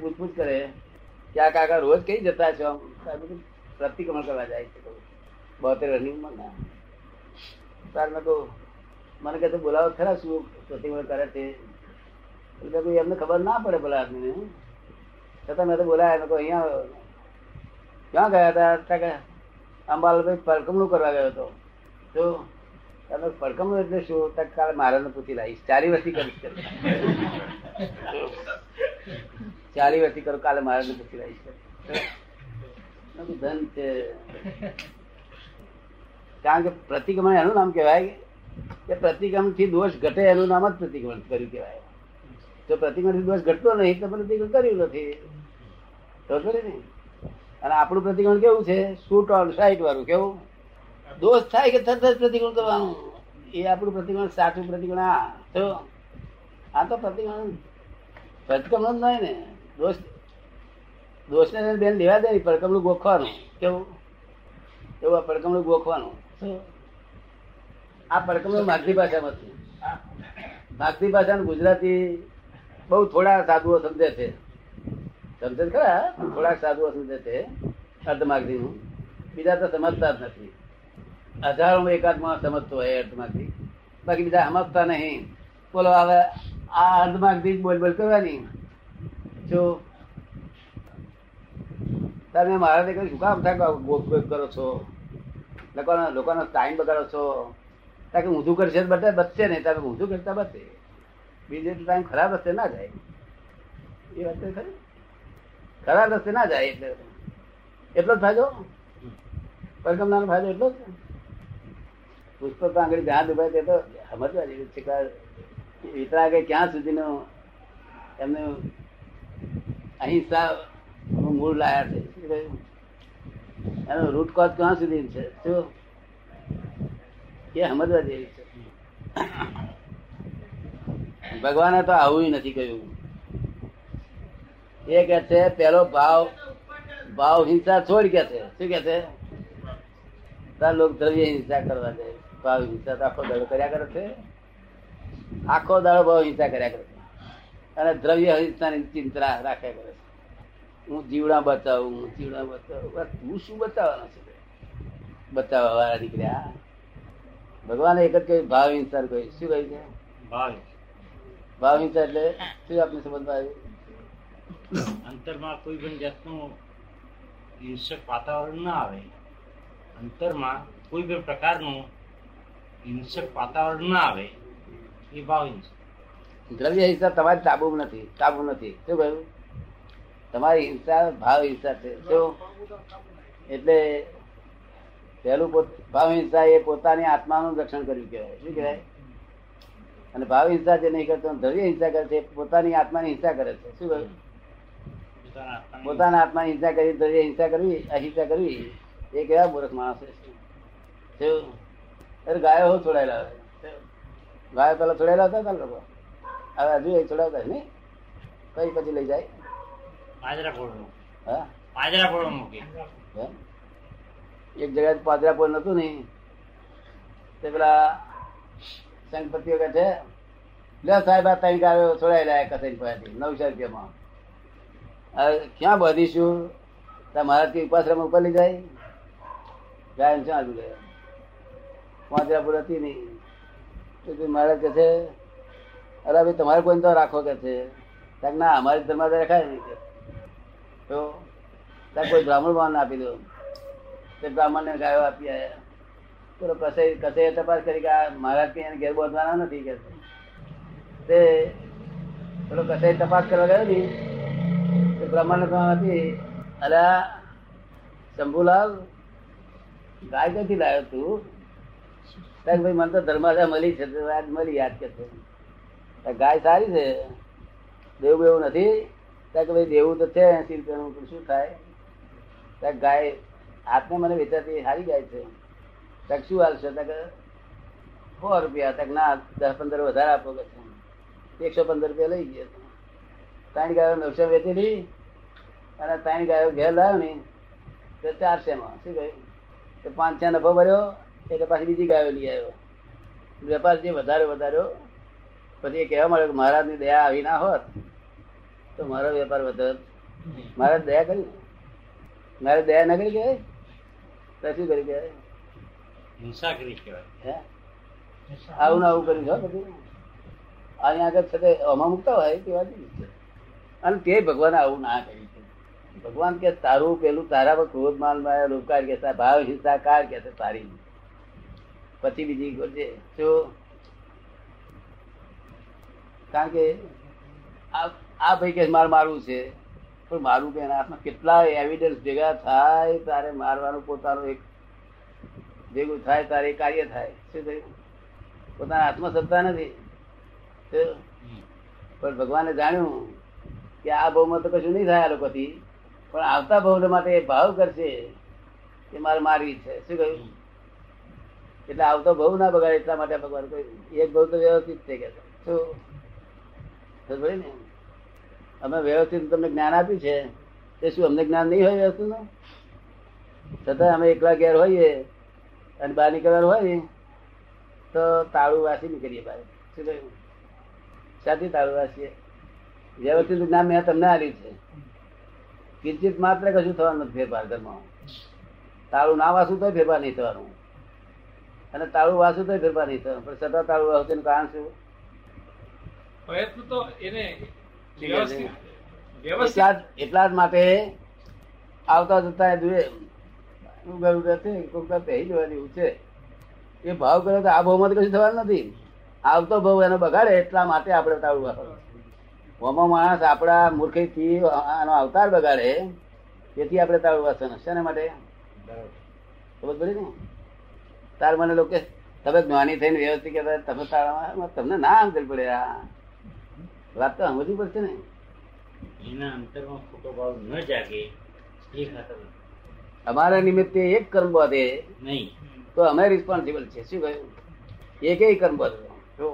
પૂછપૂછ કરે. કે આ કાકા રોજ કઈ જતા છો? પ્રતિક્રમણ કરવા જાય છે. બોતેર રનિંગમાં ના. તાર મેં કહું મને કહે તું બોલાવો ખરા શું પ્રતિક્રમણ કરે છે? એટલે કોઈ એમને ખબર ના પડે ભલા આદમીને. છતાં મેં તો બોલાયા, મેં અહીંયા ક્યાં ગયા હતા? ત્યાં અંબાલાભાઈ પરકમણું કરવા ગયો હતો. તો તમે પડકમણું એટલે શું? તો કાલે મારાને પૂછી લાવીશ. ચારી વર્ષથી કરીશ. ચાલી વર્ષથી કરો કાલે મારાને પૂછી લાવીશ કે. ધન છે કારણ કે પ્રતિક્રમણ એનું નામ કહેવાય કે પ્રતિક્રમણથી દોષ ઘટે એનું નામ જ પ્રતિક્રમણ કર્યું કહેવાય. જો પ્રતિક્રમણથી દોષ ઘટતો નહીં તો પ્રતિક્રમણ કર્યું નથી. તો ખરી ને? અને આપણું પ્રતિક્રમણ કેવું છે? શૂટ ઓન સાઈટ વાળું કેવું? દોષ થાય કે તરત જ પ્રતિક્રમણ કરવાનું? એ આપણું પ્રતિક્રમણ સાચું પ્રતિક્રમણ આ. તો આ તો પ્રતિક્રમણ પ્રતિક્રમણ જ નહીં ને. દોષ દોષને બેન લેવા દે પડકમણું ગોખવાનું. કેવું? એવું આ પડકમણું ગોખવાનું? આ પડકમણું માગધી ભાષામાંથી. માગધી ભાષાનું ગુજરાતી બહુ થોડા સાધુઓ સમજે છે. સમજે ખરા? થોડાક સાધુઓ સમજે છે અર્ધમાગધીનું બીજા તો સમજતા જ નથી. હજારો એકાદમાં સમજતો હોય અર્ધમાગધી બાકી બીજા સમજતા નહીં. બોલો હવે આ અર્ધમાગધી જ બોલ બોલ કરવાની. જો તમે મારા દેખાય શું કામ થાય કરો છો? લોકોનો લોકોનો ટાઈમ બગાડો છો? કારણ કે ઊંધું કરશે બધા બચશે નહીં. તમે ઊંધું કરતા બચે. બીજે ટાઈમ ખરાબ રસ્તે ના જાય. એ વાત ખરી? ખરાબ રસ્તે ના જાય એટલે. એટલો જ ફાયદો? પરગમનાનો ફાયદો એટલો જ? પુષ્પક આગળ જ્યાં ડૂબાય તે તો સમજવા જેવું છે કે વિતરાગે ક્યાં સુધીનો એમને અહિંસા નું મૂળ લાયા છે એનો રૂટ કોઝ ક્યાં સુધી છે? શું? એ સમજવા જેવી છે. ભગવાને તો આવું નથી કહ્યું. એ કે છે, પેલો ભાવ ભાવ હિંસા છોડ કે છે. શું કે છે? તાર લોક દ્રવ્ય હિંસા કરવા દે ભાવ હિંસા તો આખો દાડો કર્યા કરે છે. આખો દાડો ભાવ હિંસા કર્યા કરે છે. અને દ્રવ્ય હરિતાની ચિંતા રાખે કરે છે. હું જીવડા બતાવું હું જીવડા બતાવું. તું શું બતાવવાનો છે? બતાવવા વાળા નીકળ્યા. ભગવાને એક જ કહ્યું ભાવ હિંસા કહ્યું શું કહ્યું છે? ભાવ ભાવ હિંસા એટલે શું આપને સમજમાં આવ્યું? અંતરમાં કોઈ પણ જાતનું હિંસક વાતાવરણ ના આવે. અંતરમાં કોઈ પણ પ્રકારનું હિંસક વાતાવરણ ના આવે એ ભાવ હિંસક દ્રવ્ય હિંસા તમારી તાબુ નથી તાબુ નથી. શું કહ્યું? તમારી હિંસા, ભાવ હિંસા છે. શું? એટલે પહેલું ભાવ હિંસા એ પોતાની આત્માનું રક્ષણ કર્યું કહેવાય. શું કહેવાય? અને ભાવ હિંસા જે નહીં કરતો, દ્રવ્ય હિંસા કરે છે પોતાની આત્માની હિંસા કરે છે. શું કહ્યું? પોતાના આત્માની હિંસા કરી, દ્રવ્ય હિંસા કરવી, અહિંસા કરવી, એ કેવા મૂર્ખ માણસ છે? ગાયો છોડાયેલા. ગાયો પેલા છોડાયેલા હતા લોકો? હવે હજુ એ છોડાવતા નહીં કઈ પછી લઈ જાય? પાંજરા ફોડનું હા? પાંજરા ફોડનું મૂકી હે? એક જગ્યાએ પાદરાપુર નતું ને. તે પેલા સંગપતિઓ કે છે લે સાહેબ આ ત્રણ ગાયો છોડાયેલા કસાઈ પાસેથી નવસો રૂપિયામાં. હવે ક્યાં બધીશું? મારાથી ઉપાશ્રમ ઉપર લઈ જાય? ગાયન ક્યાં હજુ ગયા પાંજરાપુર હતી નહીં. તો મહારાજ કે છે અરે ભાઈ, તમારે કોઈ તો રાખો કે છે? ના, અમારી ધર્મ રખાય નહીં તો ત્યાં કોઈ બ્રાહ્મણ બાણ આપી દો. તે બ્રાહ્મણ ને ગાયો આપી આવ્યા પેલો કસે કસે તપાસ કરી કે આ મહારાજ કે એને ઘેર બોધવાના નથી કે તે પેલો કસે તપાસ કરવા ગયો ને, તે બ્રાહ્મણ ને આપી. અરે શંભુલાલ, ગાય ક્યાંથી લાવ્યો તું? ભાઈ, મને તો ધર્માદા મળી છે આજ મળી યાદ કે છે. ગાય સારી છે. દેવું એવું નથી. કે ભાઈ દેવું તો છે એસી રૂપિયાનું, પણ શું થાય? ત્યાં ગાય, આપને મને વેચાતી સારી ગાય છે. ત્યાં શું હાલશે? ત્યાં સો રૂપિયા. ત્યાં ના, દસ પંદર વધારે આપો કે એકસો પંદર રૂપિયા લઈ ગયા ત્રણ ગાયો નવસો વેચેલી અને ત્રણ ગાયો ઘેર લાવ્યો ને, તો ચારસો માં શું કહ્યું? તો પાંચ છ નફો ભર્યો એટલે પાછી બીજી ગાયો લઈ આવ્યો. વેપાર જે વધારે વધાર્યો પછી એ કહેવા મળ્યો કે મહારાજની દયા આવી ના હોત તો મારો વેપાર વધે મહારાજ દયા કરી મારે દયા ના કરી કહેવાય? તો શું કરી કહેવાય? હિંસા કરી કહેવાય. હે? આવું આવું કર્યું છો બધું. આની આગળ તે આમાં મૂકતા હોય તે વાત અને તે ભગવાન આવું ના કર્યું છે. ભગવાન કે તારું પેલું તારા પર ક્રોધ માલમાં લોકાર કે ભાવ હિંસા કાર કે તારી પછી બીજી કરજે શું કારણ કે આ આ ભાઈ કે મારે મારવું છે. પણ મારું કે એના હાથમાં કેટલા એવિડન્સ ભેગા થાય તારે મારવાનું પોતાનું એક ભેગું થાય તારે કાર્ય થાય. શું થયું? પોતાના હાથમાં સત્તા નથી. પણ ભગવાને જાણ્યું કે આ ભાવમાં તો કશું નહીં થાય આ લોકોથી. પણ આવતા ભાવ માટે એ ભાવ કરશે કે મારે મારવી છે. શું કહ્યું? એટલે આવતો ભાવ ના બગાડે એટલા માટે ભગવાન કહ્યું. એક ભાવ તો વ્યવસ્થિત થઈ ગયા. શું? અમે વ્યવસ્થિત તમને જ્ઞાન આપ્યું છે. તે શું અમને જ્ઞાન નહીં હોય વ્યવસ્થિત છતાં અમે એકલા ઘેર હોઈએ અને બહાર નીકળવાનું હોય, તો તાળું વાસી નીકળીએ બહાર શું કહ્યું? સાથી તાળું વાસીએ વ્યવસ્થિત જ્ઞાન મેં તમને આપ્યું છે. કિંચિત માત્ર કશું થવાનું નથી ફેરફાર ઘરમાં. તાળું ના વાસું તો ફેરફાર નહીં થવાનું. અને તાળું વાસું તો ફેરફાર નહીં થવાનું. પણ છતાં તાળું વાસું કારણ શું? પ્રયત્ન તો એને એટલા જ એટલા જ માટે આવતા જતા છે. એ ભાવ કરે તો આ ભાવમાં કશું થવાનું નથી. આવતો ભાવ એનો બગાડે એટલા માટે આપણે તાળું વાપરવાનું હોમો માણસ આપણા મૂર્ખેથી આનો અવતાર બગાડે તેથી આપણે તાળું વાસવાનું. શેના માટે? ખબર પડી ને? તાર મને લોકો તમે જ્ઞાની થઈને વ્યવસ્થિત કહેતા તમે તારા તમને ના સમજણ પડે આ. વાત તો સમજવી પડશે ને. એના અંતરમાં ખોટો ભાવ ન જાગે એ ખાતર અમારા નિમિત્તે એક કર્મ વધે નહીં. તો અમે રિસ્પોન્સિબલ છે શું કહ્યું? એક કર્મ વધે જો